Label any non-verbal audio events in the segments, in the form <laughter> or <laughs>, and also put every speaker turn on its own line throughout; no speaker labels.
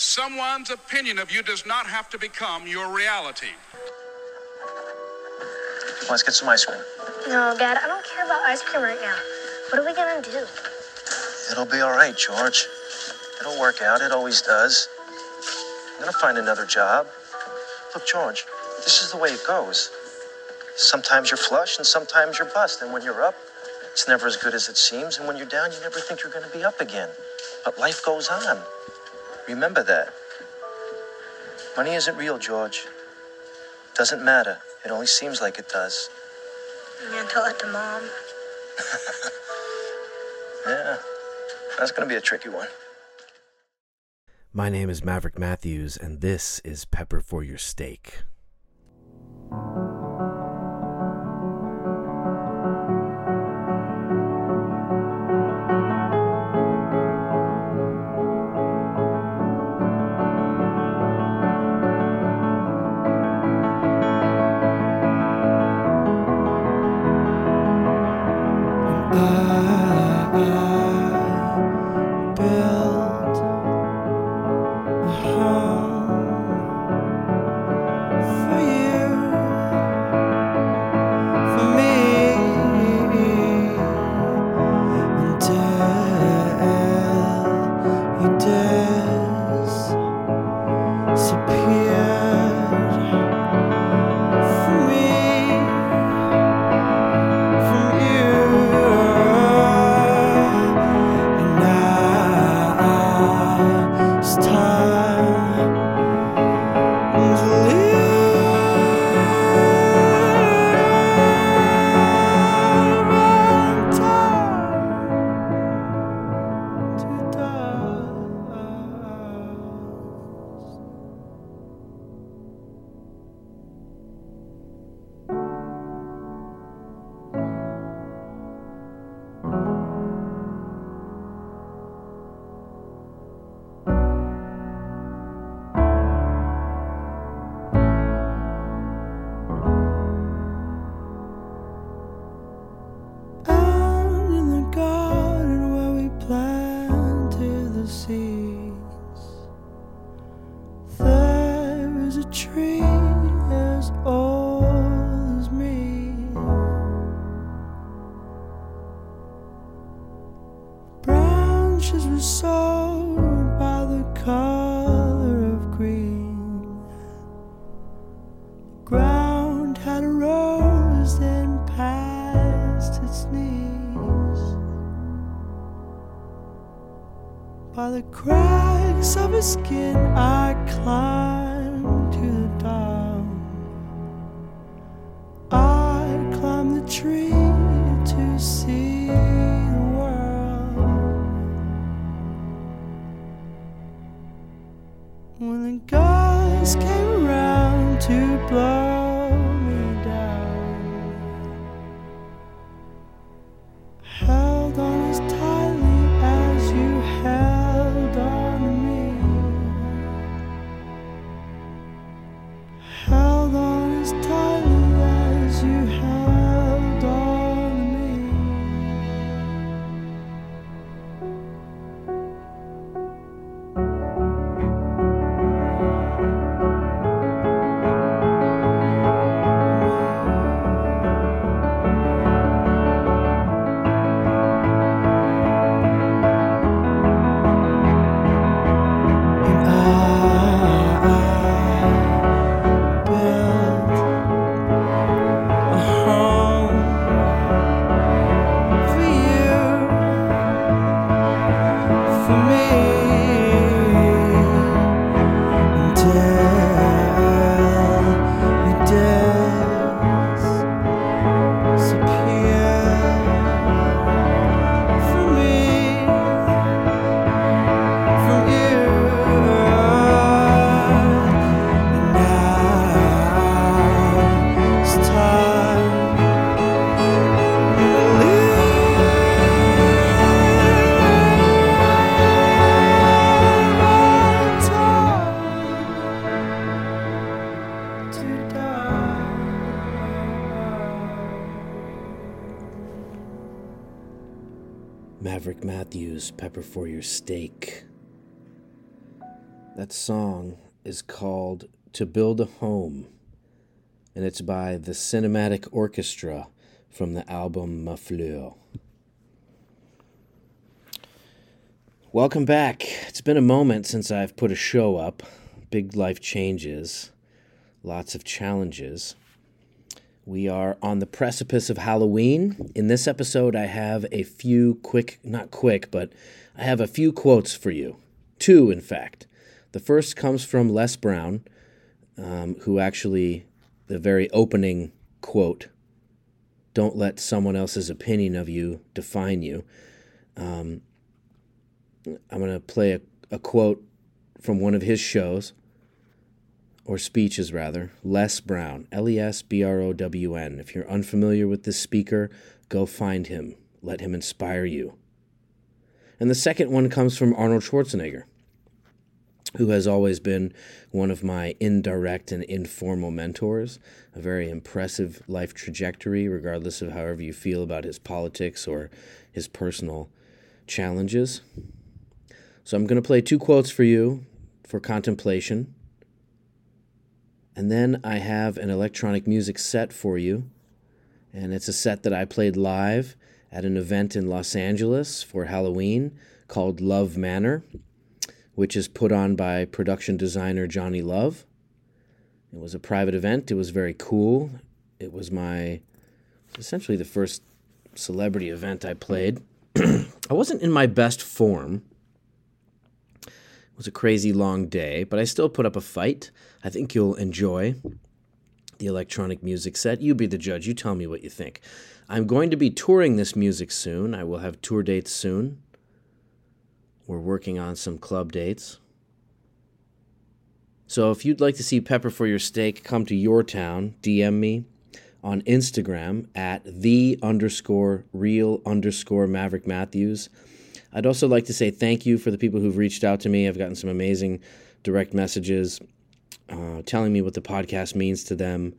Someone's opinion of you does not have to become your reality.
Let's get some ice cream.
No, Dad, I don't care about ice cream right now. What are we gonna do?
It'll be all right, George. It'll work out. It always does. I'm gonna find another job. Look, George, this is the way it goes. Sometimes you're flush and sometimes you're bust. And when you're up, it's never as good as it seems. And when you're down, you never think you're gonna be up again. But life goes on. Remember that. Money isn't real, George. Doesn't matter. It only seems like it does.
And tell it to Mom. <laughs>
Yeah. That's gonna be a tricky one.
My name is Maverick Matthews, and this is Pepper for Your Steak.
That song is called To Build a Home, and it's by the Cinematic Orchestra from the album Ma Fleur. Welcome back. It's been a moment since I've put a show up. Big life changes, lots of challenges. We are on the precipice of Halloween. In this episode, I have a few quick, not quick, but I have a few quotes for you. Two, in fact. The first comes from Les Brown, um, who actually, the very opening quote, don't let someone else's opinion of you define you. Um, I'm going to play a, a quote from one of his shows, or speeches rather. Les Brown, L E S B R O W N. If you're unfamiliar with this speaker, go find him. Let him inspire you. And the second one comes from Arnold Schwarzenegger, who has always been one of my indirect and informal mentors. A very impressive life trajectory, regardless of however you feel about his politics or his personal challenges. So I'm going to play two quotes for you for contemplation. And then I have an electronic music set for you. And it's a set that I played live at an event in Los Angeles for Halloween called Love Manor, which is put on by production designer Johnny Love. It was a private event. It was very cool. It was my essentially the first celebrity event I played. <clears throat> I wasn't in my best form It was a crazy long day, but I still put up a fight. I think you'll enjoy the electronic music set. You be the judge. You tell me what you think. I'm going to be touring this music soon. I will have tour dates soon. We're working on some club dates. So if you'd like to see Pepper for Your Steak come to your town, DM me on Instagram at the underscore real underscore Maverick Matthews. I'd also like to say thank you for the people who've reached out to me. I've gotten some amazing direct messages uh, telling me what the podcast means to them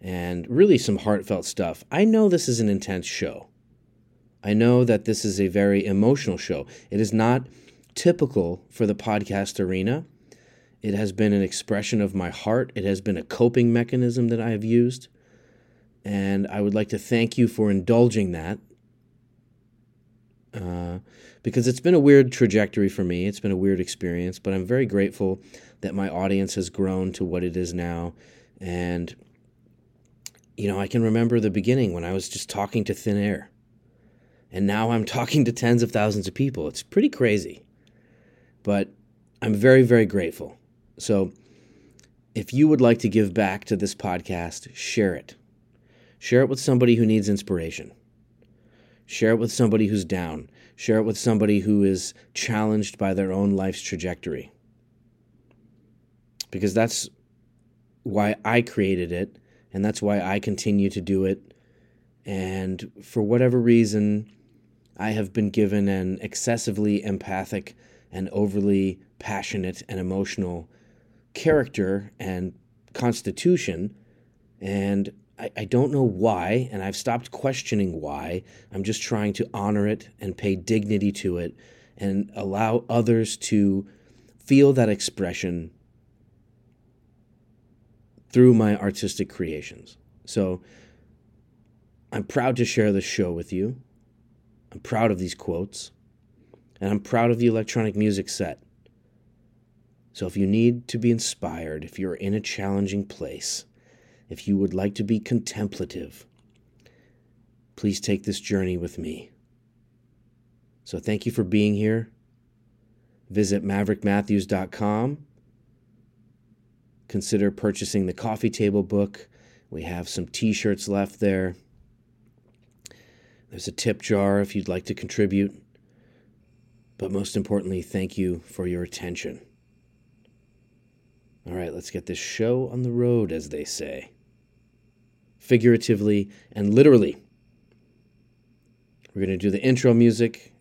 and really some heartfelt stuff. I know this is an intense show. I know that this is a very emotional show. It is not typical for the podcast arena. It has been an expression of my heart, it has been a coping mechanism that I have used. And I would like to thank you for indulging that. Uh, because it's been a weird trajectory for me. It's been a weird experience, but I'm very grateful that my audience has grown to what it is now. And, you know, I can remember the beginning when I was just talking to thin air. And now I'm talking to tens of thousands of people. It's pretty crazy. But I'm very, very grateful. So if you would like to give back to this podcast, share it. Share it with somebody who needs inspiration. Share it with somebody who's down. Share it with somebody who is challenged by their own life's trajectory. Because that's why I created it, and that's why I continue to do it. And for whatever reason, I have been given an excessively empathic and overly passionate and emotional character and constitution. And I, I don't know why, and I've stopped questioning why. I'm just trying to honor it and pay dignity to it and allow others to feel that expression through my artistic creations. So I'm proud to share this show with you. I'm proud of these quotes. And I'm proud of the electronic music set. So if you need to be inspired, if you're in a challenging place, if you would like to be contemplative, please take this journey with me. So thank you for being here. Visit maverickmatthews.com. Consider purchasing the coffee table book. We have some t shirts left there. There's a tip jar if you'd like to contribute. But most importantly, thank you for your attention. All right, let's get this show on the road, as they say figuratively, and literally. We're going to do the intro music,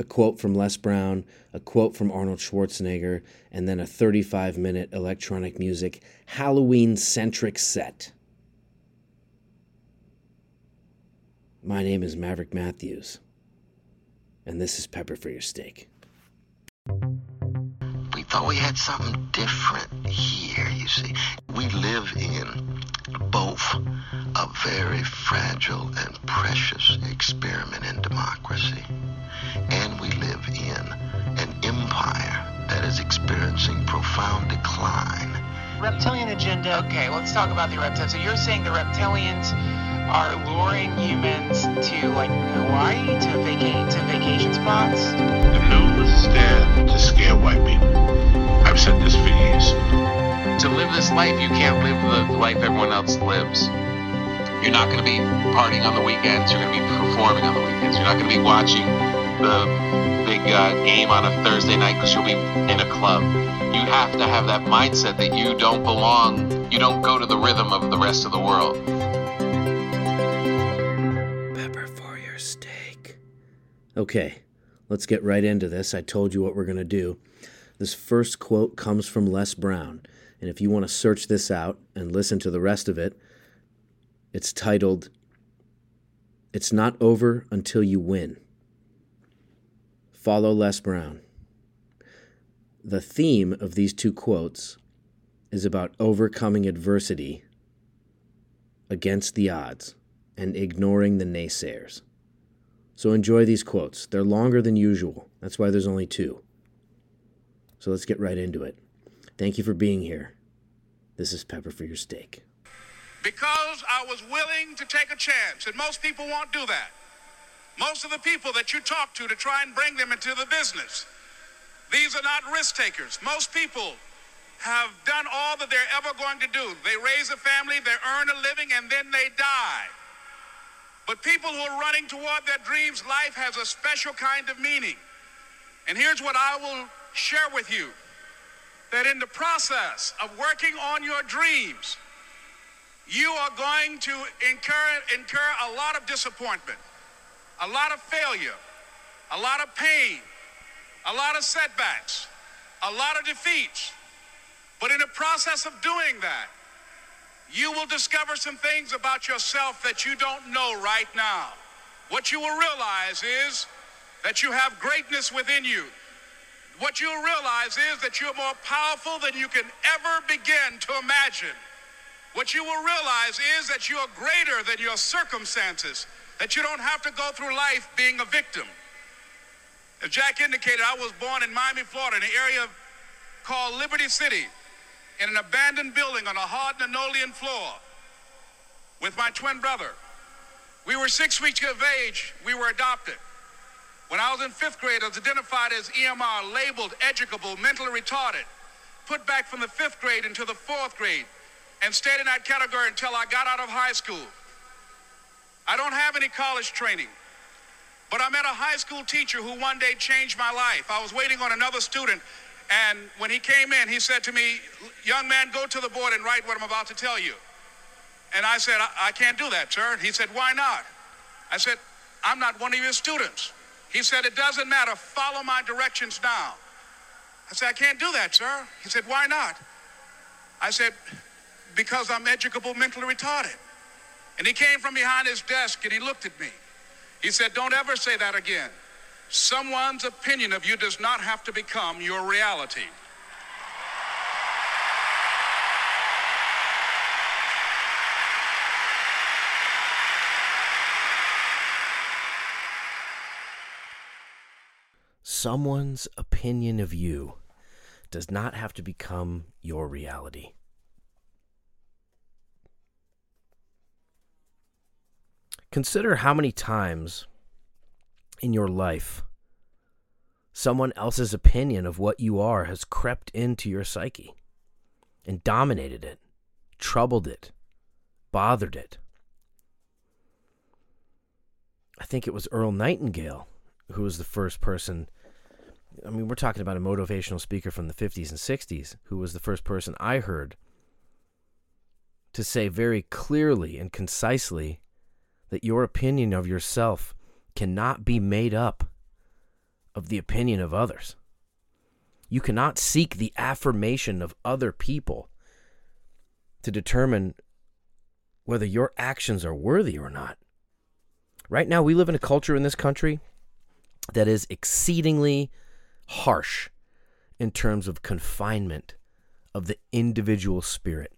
a quote from Les Brown, a quote from Arnold Schwarzenegger, and then a 35 minute electronic music Halloween centric set. My name is Maverick Matthews, and this is Pepper for Your Steak.
We thought we had something different here, you see. We live in both a very fragile and precious experiment in democracy, and we live in an empire that is experiencing profound decline.
Reptilian agenda. Okay, let's talk about the reptilians. So you're saying the reptilians are luring humans to like Hawaii to vacate to vacation spots?
The news is there to scare white people. I've said this for years.
To live this life, you can't live the life everyone else lives. You're not going to be partying on the weekends. You're going to be performing on the weekends. You're not going to be watching the big uh, game on a Thursday night because you'll be in a club. You have to have that mindset that you don't belong. You don't go to the rhythm of the rest of the world.
Okay, let's get right into this. I told you what we're going to do. This first quote comes from Les Brown, and if you want to search this out and listen to the rest of it, it's titled It's Not Over Until You Win. Follow Les Brown. The theme of these two quotes is about overcoming adversity against the odds and ignoring the naysayers. So enjoy these quotes. They're longer than usual. That's why there's only two. So let's get right into it. Thank you for being here. This is Pepper for Your Steak.
Because I was willing to take a chance, and most people won't do that. Most of the people that you talk to to try and bring them into the business, these are not risk takers. Most people have done all that they're ever going to do. They raise a family, they earn a living, and then they die. But people who are running toward their dreams, life has a special kind of meaning. And here's what I will share with you that in the process of working on your dreams, you are going to incur, incur a lot of disappointment, a lot of failure, a lot of pain, a lot of setbacks, a lot of defeats. But in the process of doing that, you will discover some things about yourself that you don't know right now. What you will realize is that you have greatness within you. What you'll realize is that you're more powerful than you can ever begin to imagine. What you will realize is that you are greater than your circumstances, that you don't have to go through life being a victim. As Jack indicated, I was born in Miami, Florida, in an area called Liberty City, in an abandoned building on a hard linoleum floor with my twin brother. We were six weeks of age, we were adopted. When I was in fifth grade, I was identified as EMR, labeled educable, mentally retarded, put back from the fifth grade into the fourth grade, and stayed in that category until I got out of high school. I don't have any college training, but I met a high school teacher who one day changed my life. I was waiting on another student, and when he came in, he said to me, Young man, go to the board and write what I'm about to tell you. And I said, I, I can't do that, sir. He said, Why not? I said, I'm not one of your students. He said, It doesn't matter. Follow my directions now. I said, I can't do that, sir. He said, Why not? I said, Because I'm educable, mentally retarded. And he came from behind his desk and he looked at me. He said, Don't ever say that again. Someone's opinion of you does not have to become your reality.
Someone's opinion of you does not have to become your reality. Consider how many times in your life someone else's opinion of what you are has crept into your psyche and dominated it, troubled it, bothered it. I think it was Earl Nightingale who was the first person. I mean, we're talking about a motivational speaker from the 50s and 60s who was the first person I heard to say very clearly and concisely that your opinion of yourself cannot be made up of the opinion of others. You cannot seek the affirmation of other people to determine whether your actions are worthy or not. Right now, we live in a culture in this country that is exceedingly harsh in terms of confinement of the individual spirit.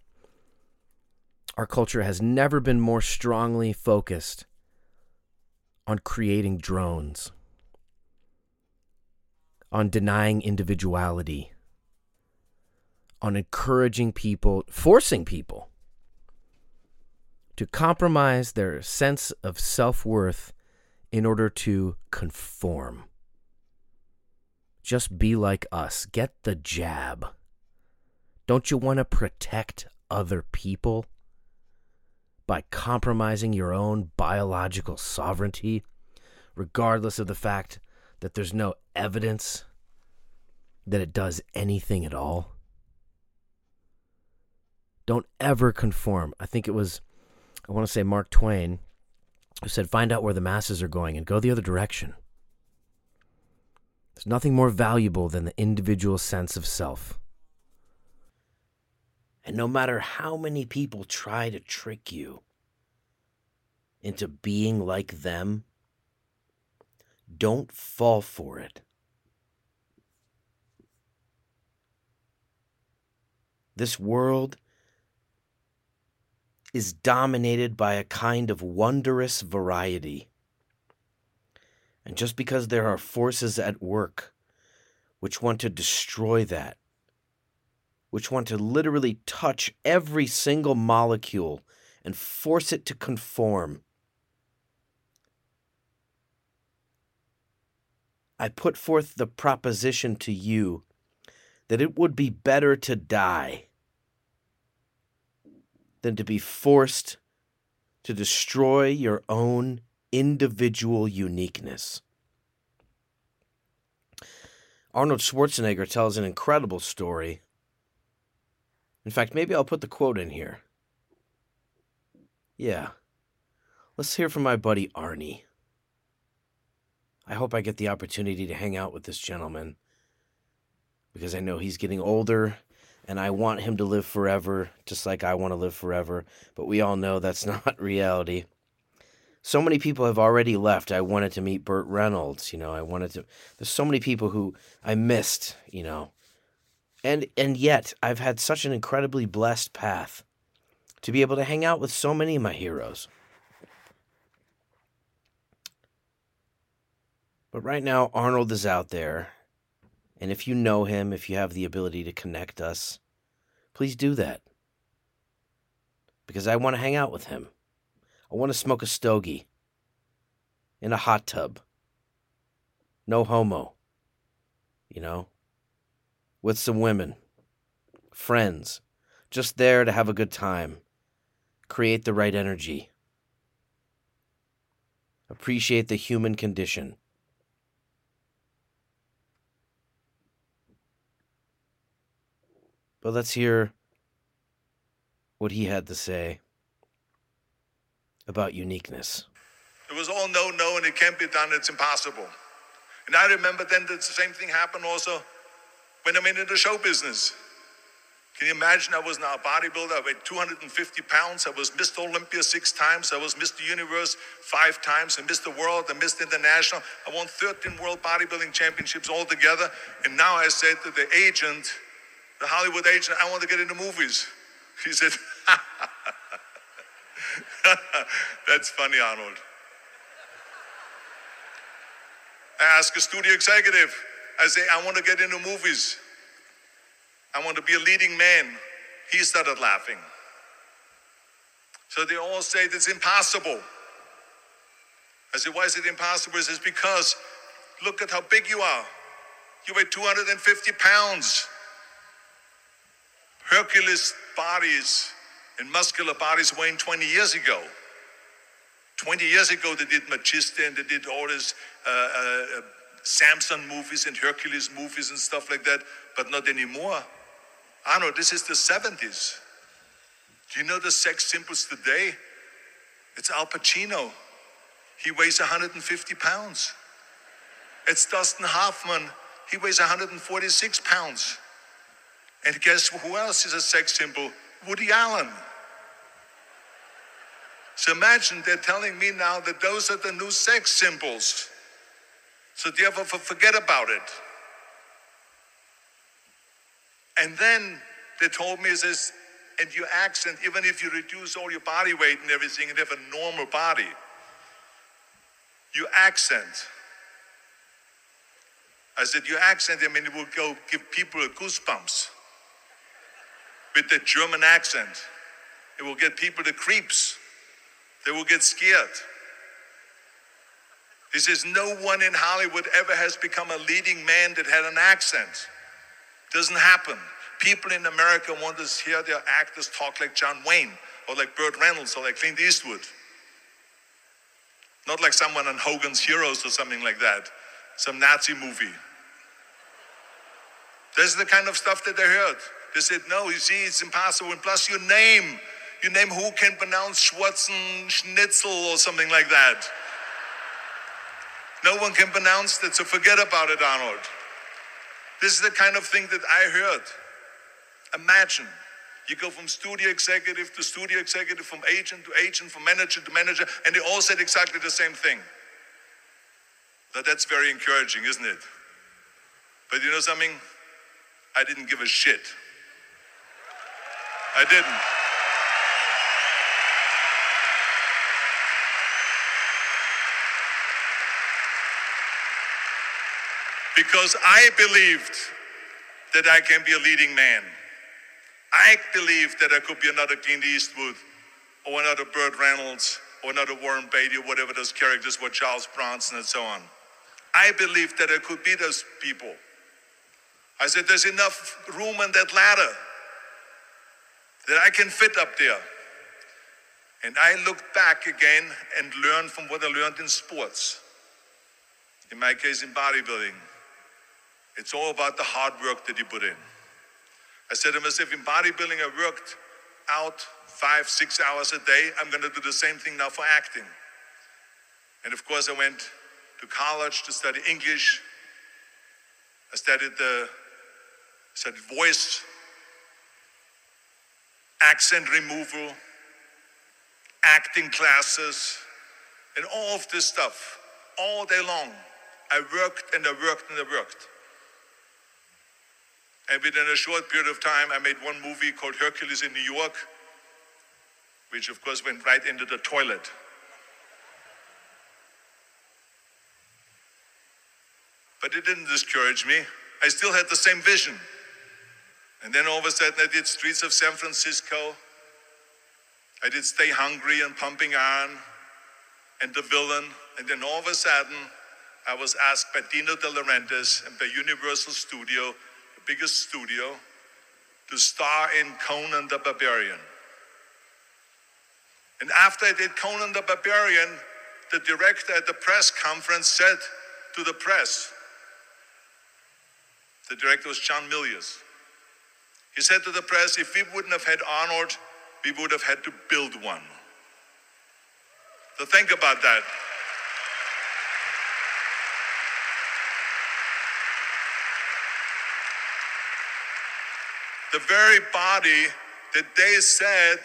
Our culture has never been more strongly focused on creating drones, on denying individuality, on encouraging people, forcing people to compromise their sense of self worth in order to conform. Just be like us. Get the jab. Don't you want to protect other people by compromising your own biological sovereignty, regardless of the fact that there's no evidence that it does anything at all? Don't ever conform. I think it was, I want to say Mark Twain, who said, find out where the masses are going and go the other direction. There's nothing more valuable than the individual sense of self. And no matter how many people try to trick you into being like them, don't fall for it. This world is dominated by a kind of wondrous variety. And just because there are forces at work which want to destroy that, which want to literally touch every single molecule and force it to conform, I put forth the proposition to you that it would be better to die than to be forced to destroy your own individual uniqueness. Arnold Schwarzenegger tells an incredible story. In fact, maybe I'll put the quote in here. Yeah. Let's hear from my buddy Arnie. I hope I get the opportunity to hang out with this gentleman because I know he's getting older and I want him to live forever, just like I want to live forever. But we all know that's <laughs> not reality. So many people have already left. I wanted to meet Burt Reynolds, you know. I wanted to. There's so many people who I missed, you know, and and yet I've had such an incredibly blessed path to be able to hang out with so many of my heroes. But right now, Arnold is out there and if you know him, if you have the ability to connect us, please do that. Because I want to hang out with him. I want to smoke a stogie in a hot tub. No homo. You know? With some women. Friends. Just there to have a good time. Create the right energy. Appreciate the human condition. But let's hear what he had to say about uniqueness.
It was all no, no, and it can't be done, it's impossible. And I remember then that the same thing happened also when I'm into the show business. Can you imagine? I was now a bodybuilder. I weighed 250 pounds. I was Mr. Olympia six times. I was Mr. Universe five times, and Mr. World and Mr. International. I won 13 World Bodybuilding Championships altogether. And now I said to the agent, the Hollywood agent, I want to get into movies. <laughs> He said, <laughs> That's funny, Arnold. I ask a studio executive, I say, I want to get into movies. I want to be a leading man. He started laughing. So they all say it's impossible. I said, why is it impossible? He says, because look at how big you are. You weigh 250 pounds. Hercules bodies and muscular bodies weighing 20 years ago. 20 years ago, they did Maciste and they did all this uh, uh, Samson movies and Hercules movies and stuff like that, but not anymore. I know this is the 70s. Do you know the sex symbols today? It's Al Pacino. He weighs 150 pounds. It's Dustin Hoffman. He weighs 146 pounds. And guess who else is a sex symbol? Woody Allen. So imagine they're telling me now that those are the new sex symbols. So therefore, forget about it. And then they told me, says, and your accent, even if you reduce all your body weight and everything and have a normal body, your accent. I said, your accent, I mean, it will go give people goosebumps. With the German accent, it will get people the creeps. They will get scared. He says, no one in Hollywood ever has become a leading man that had an accent. Doesn't happen. People in America want to hear their actors talk like John Wayne or like Burt Reynolds or like Clint Eastwood. Not like someone on Hogan's Heroes or something like that, some Nazi movie. This is the kind of stuff that they heard. They said, no, you see, it's impossible. And plus, your name, your name, who can pronounce Schwarzen Schnitzel or something like that? No one can pronounce that, so forget about it, Arnold. This is the kind of thing that I heard. Imagine you go from studio executive to studio executive, from agent to agent, from manager to manager, and they all said exactly the same thing. Now that's very encouraging, isn't it? But you know something? I didn't give a shit. I didn't. Because I believed that I can be a leading man. I believed that I could be another Clint Eastwood or another Burt Reynolds or another Warren Beatty or whatever those characters were, Charles Bronson and so on. I believed that I could be those people. I said, there's enough room on that ladder that I can fit up there. And I looked back again and learned from what I learned in sports. In my case, in bodybuilding. It's all about the hard work that you put in. I said to myself, in bodybuilding, I worked out five, six hours a day. I'm going to do the same thing now for acting. And of course, I went to college to study English. I studied the studied voice, accent removal, acting classes, and all of this stuff all day long. I worked and I worked and I worked. And within a short period of time, I made one movie called Hercules in New York, which of course went right into the toilet. But it didn't discourage me. I still had the same vision. And then all of a sudden, I did Streets of San Francisco. I did Stay Hungry and Pumping Iron and The Villain. And then all of a sudden, I was asked by Dino De Laurentiis and by Universal Studio, the biggest studio, to star in Conan the Barbarian. And after I did Conan the Barbarian, the director at the press conference said to the press, the director was John Milius. He said to the press, if we wouldn't have had Arnold, we would have had to build one. So think about that. The very body that they said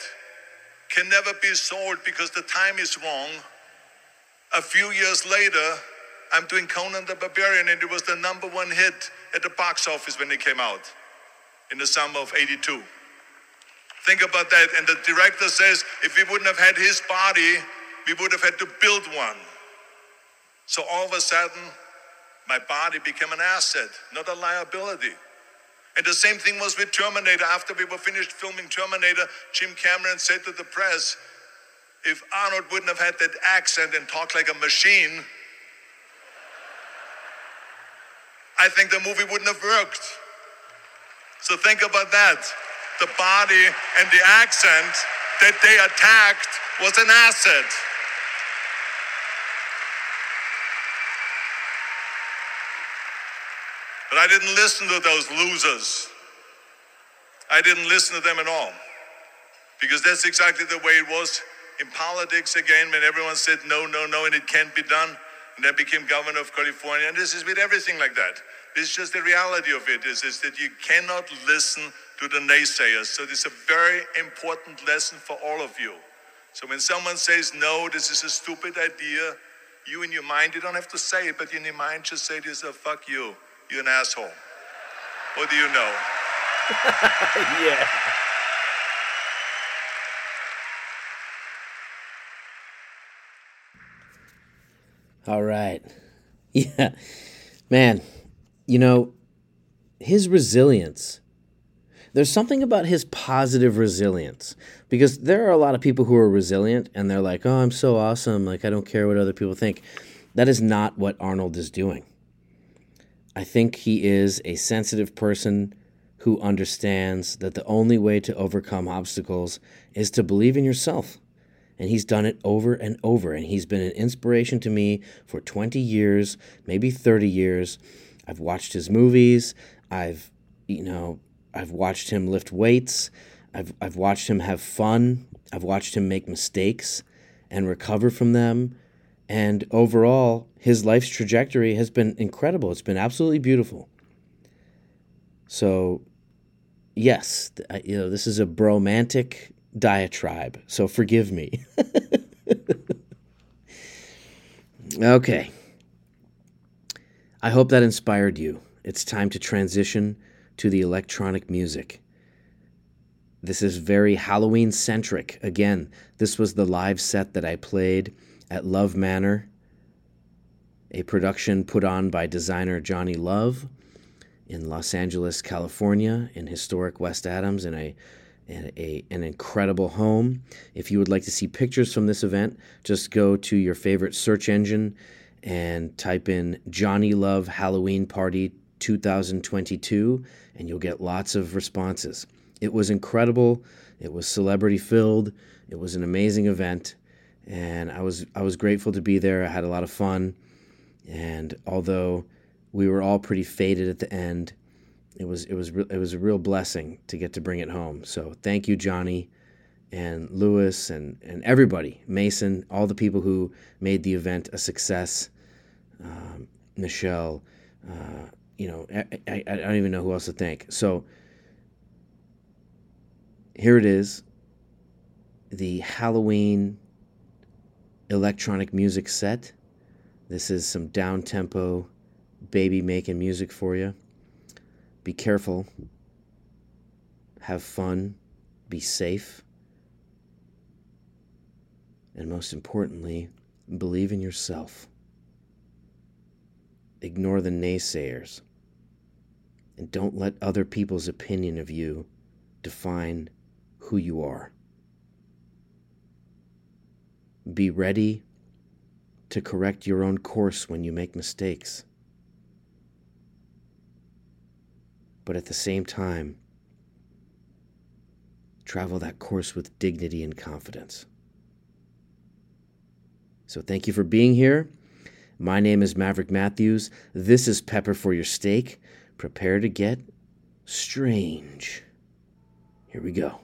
can never be sold because the time is wrong. A few years later, I'm doing Conan the Barbarian, and it was the number one hit at the box office when it came out in the summer of 82. Think about that. And the director says if we wouldn't have had his body, we would have had to build one. So all of a sudden, my body became an asset, not a liability. And the same thing was with Terminator. After we were finished filming Terminator, Jim Cameron said to the press, if Arnold wouldn't have had that accent and talked like a machine, I think the movie wouldn't have worked. So think about that. The body and the accent that they attacked was an asset. But I didn't listen to those losers. I didn't listen to them at all. Because that's exactly the way it was in politics again when everyone said no, no, no, and it can't be done. And I became governor of California. And this is with everything like that. This is just the reality of it is, is that you cannot listen to the naysayers. So this is a very important lesson for all of you. So when someone says, no, this is a stupid idea, you in your mind, you don't have to say it, but in your mind just say to yourself, fuck you, you're an asshole. What do you know? <laughs>
yeah. All right. <laughs> Yeah. Man, you know, his resilience. There's something about his positive resilience because there are a lot of people who are resilient and they're like, oh, I'm so awesome. Like, I don't care what other people think. That is not what Arnold is doing. I think he is a sensitive person who understands that the only way to overcome obstacles is to believe in yourself. And he's done it over and over. And he's been an inspiration to me for 20 years, maybe 30 years. I've watched his movies. I've, you know, I've watched him lift weights. I've, I've watched him have fun. I've watched him make mistakes and recover from them. And overall, his life's trajectory has been incredible. It's been absolutely beautiful. So, yes, you know, this is a bromantic diatribe. So forgive me. <laughs> okay. I hope that inspired you. It's time to transition to the electronic music. This is very Halloween centric. Again, this was the live set that I played at Love Manor, a production put on by designer Johnny Love in Los Angeles, California, in historic West Adams, in a, in a, an incredible home. If you would like to see pictures from this event, just go to your favorite search engine and type in Johnny Love Halloween Party 2022, and you'll get lots of responses. It was incredible. It was celebrity filled. It was an amazing event, and I was I was grateful to be there. I had a lot of fun, and although we were all pretty faded at the end, it was it was it was a real blessing to get to bring it home. So thank you, Johnny, and Lewis, and and everybody, Mason, all the people who made the event a success. Um, Michelle, uh, you know, I, I, I don't even know who else to thank. So here it is the Halloween electronic music set. This is some down tempo baby making music for you. Be careful. Have fun. Be safe. And most importantly, believe in yourself. Ignore the naysayers. And don't let other people's opinion of you define who you are. Be ready to correct your own course when you make mistakes. But at the same time, travel that course with dignity and confidence. So, thank you for being here. My name is Maverick Matthews. This is Pepper for Your Steak. Prepare to get strange. Here we go.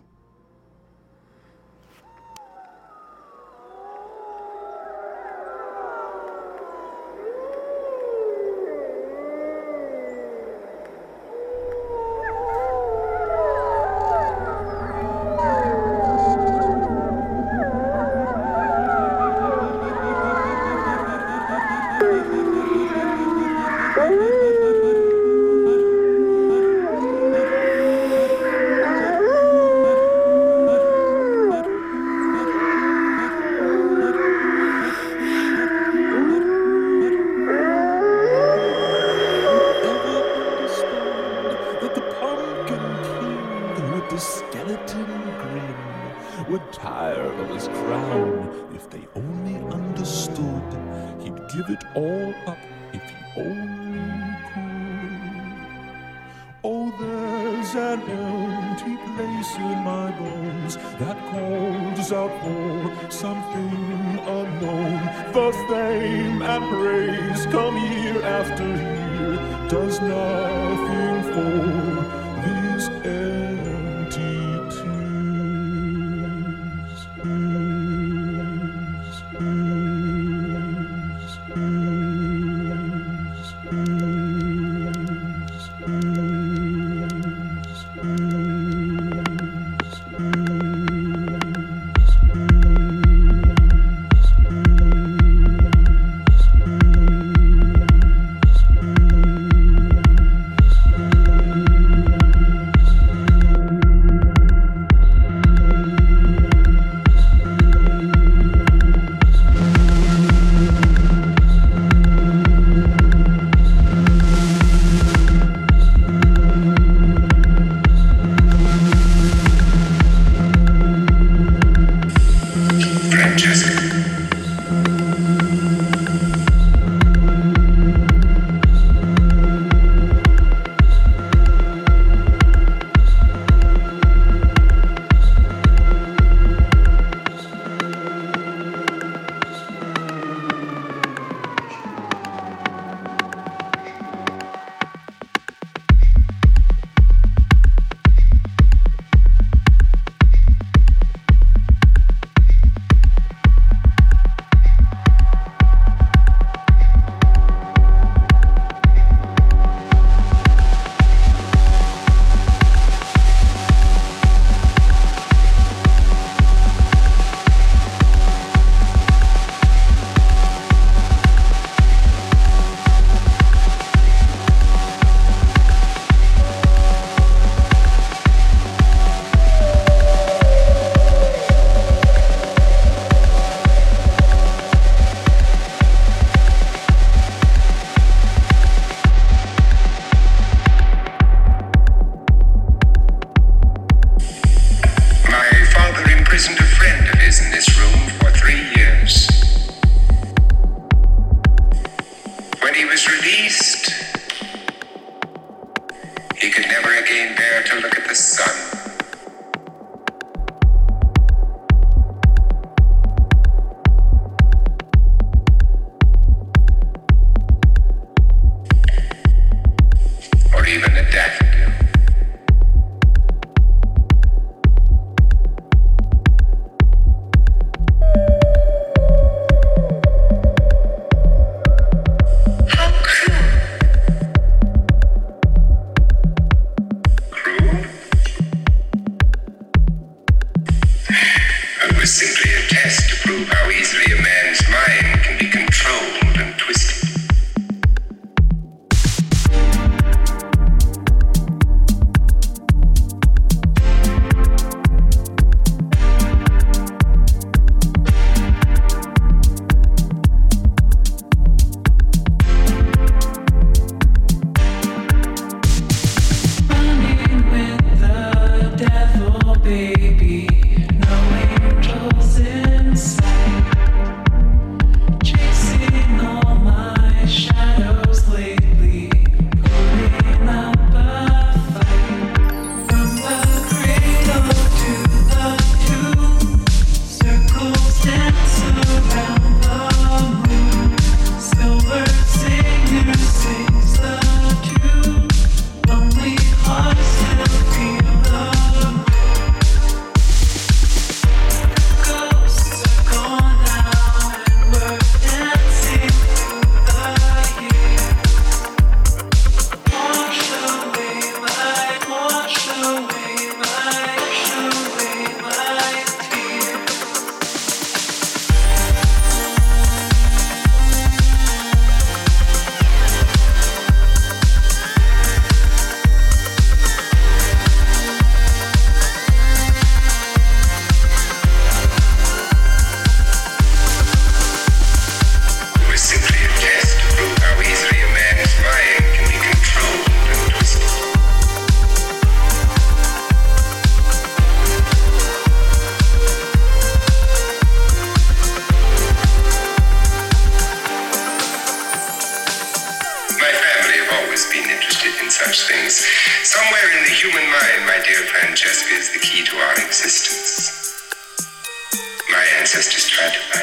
To find. To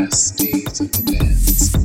last days of the dance.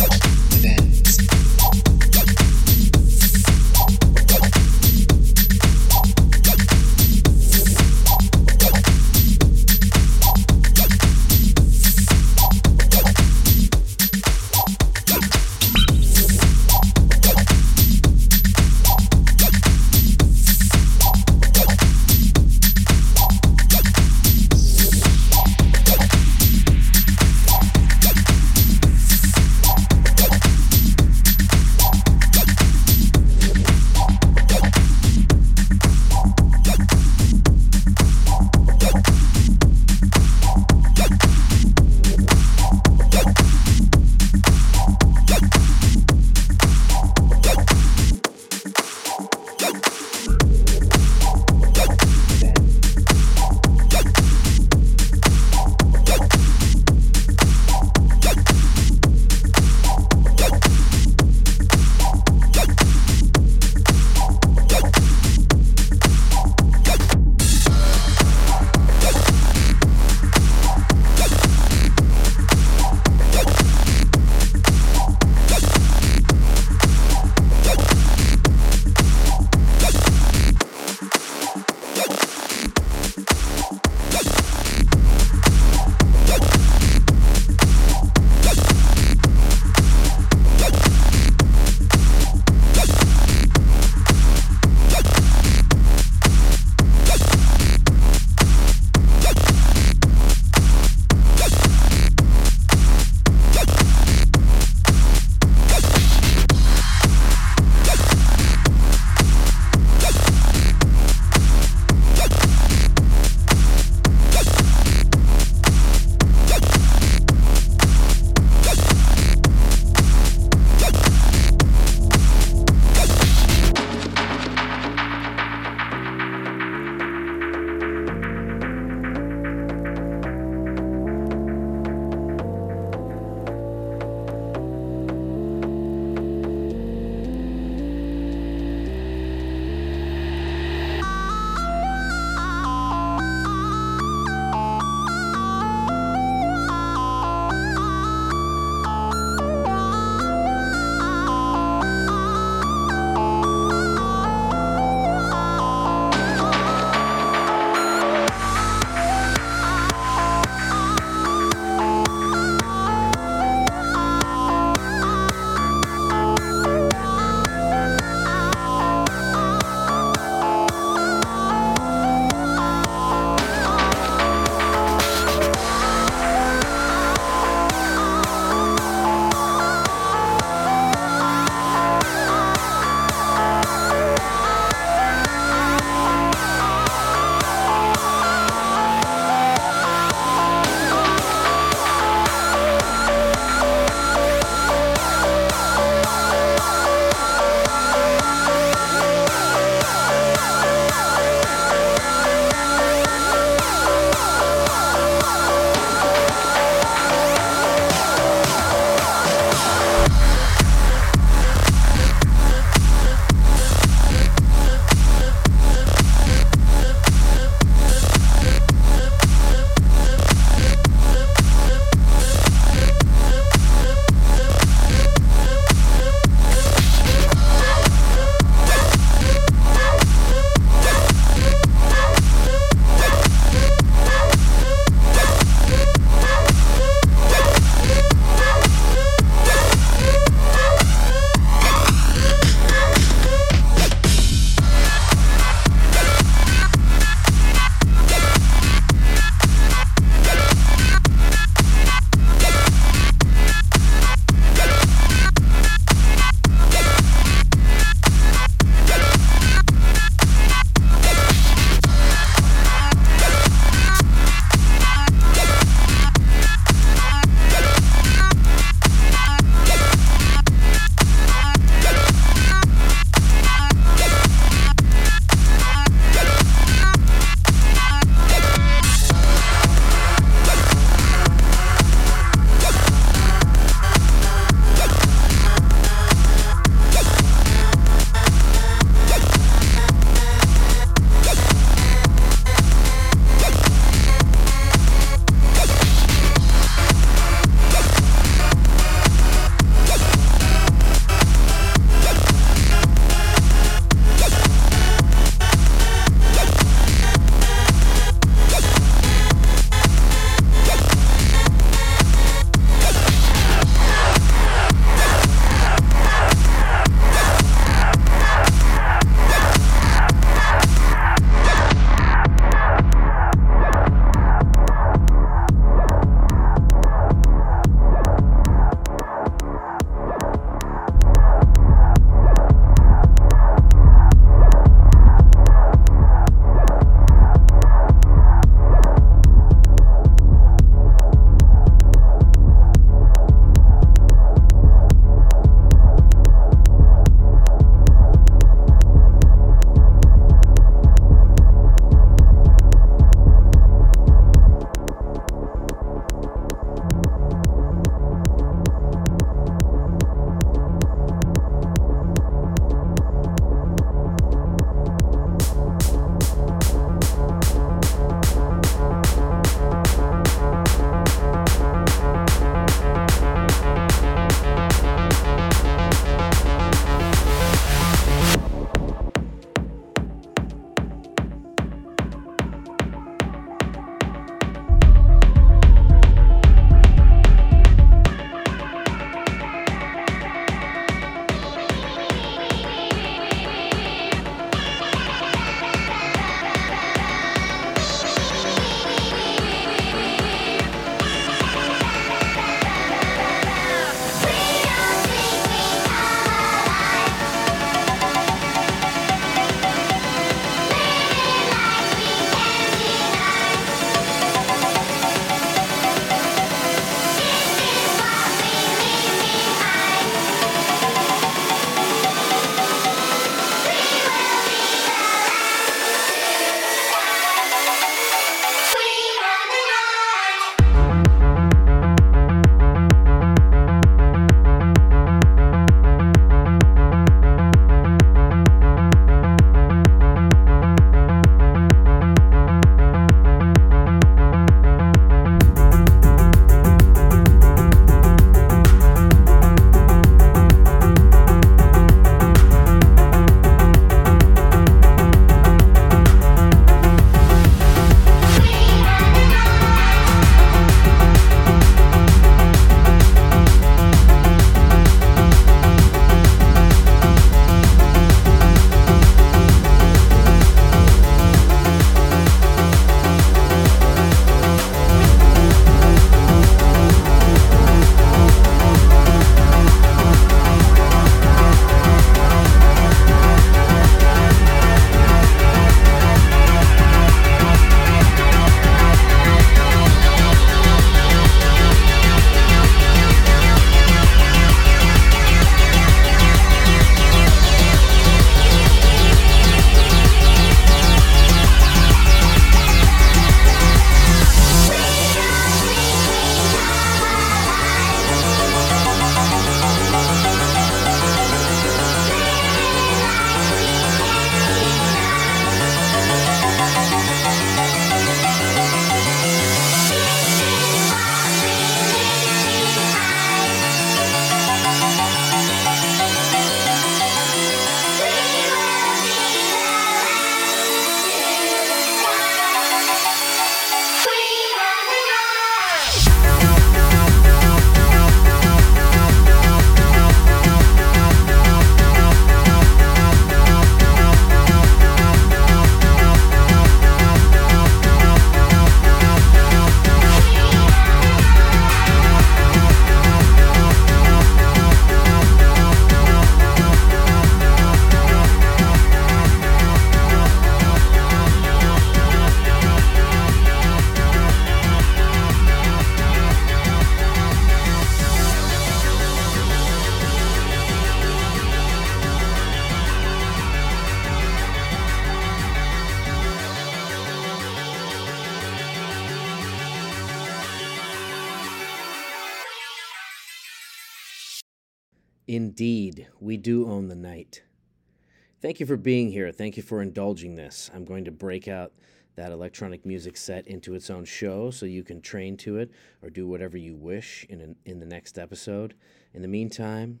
Thank you for being here. Thank you for indulging this. I'm going to break out that electronic music set into its own show so you can train to it or do whatever you wish in, an, in the next episode. In the meantime,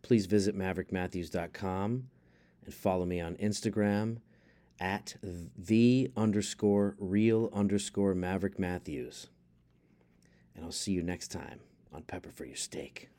please visit maverickmatthews.com and follow me on Instagram at the underscore real underscore Maverick Matthews. And I'll see you next time on Pepper for Your Steak.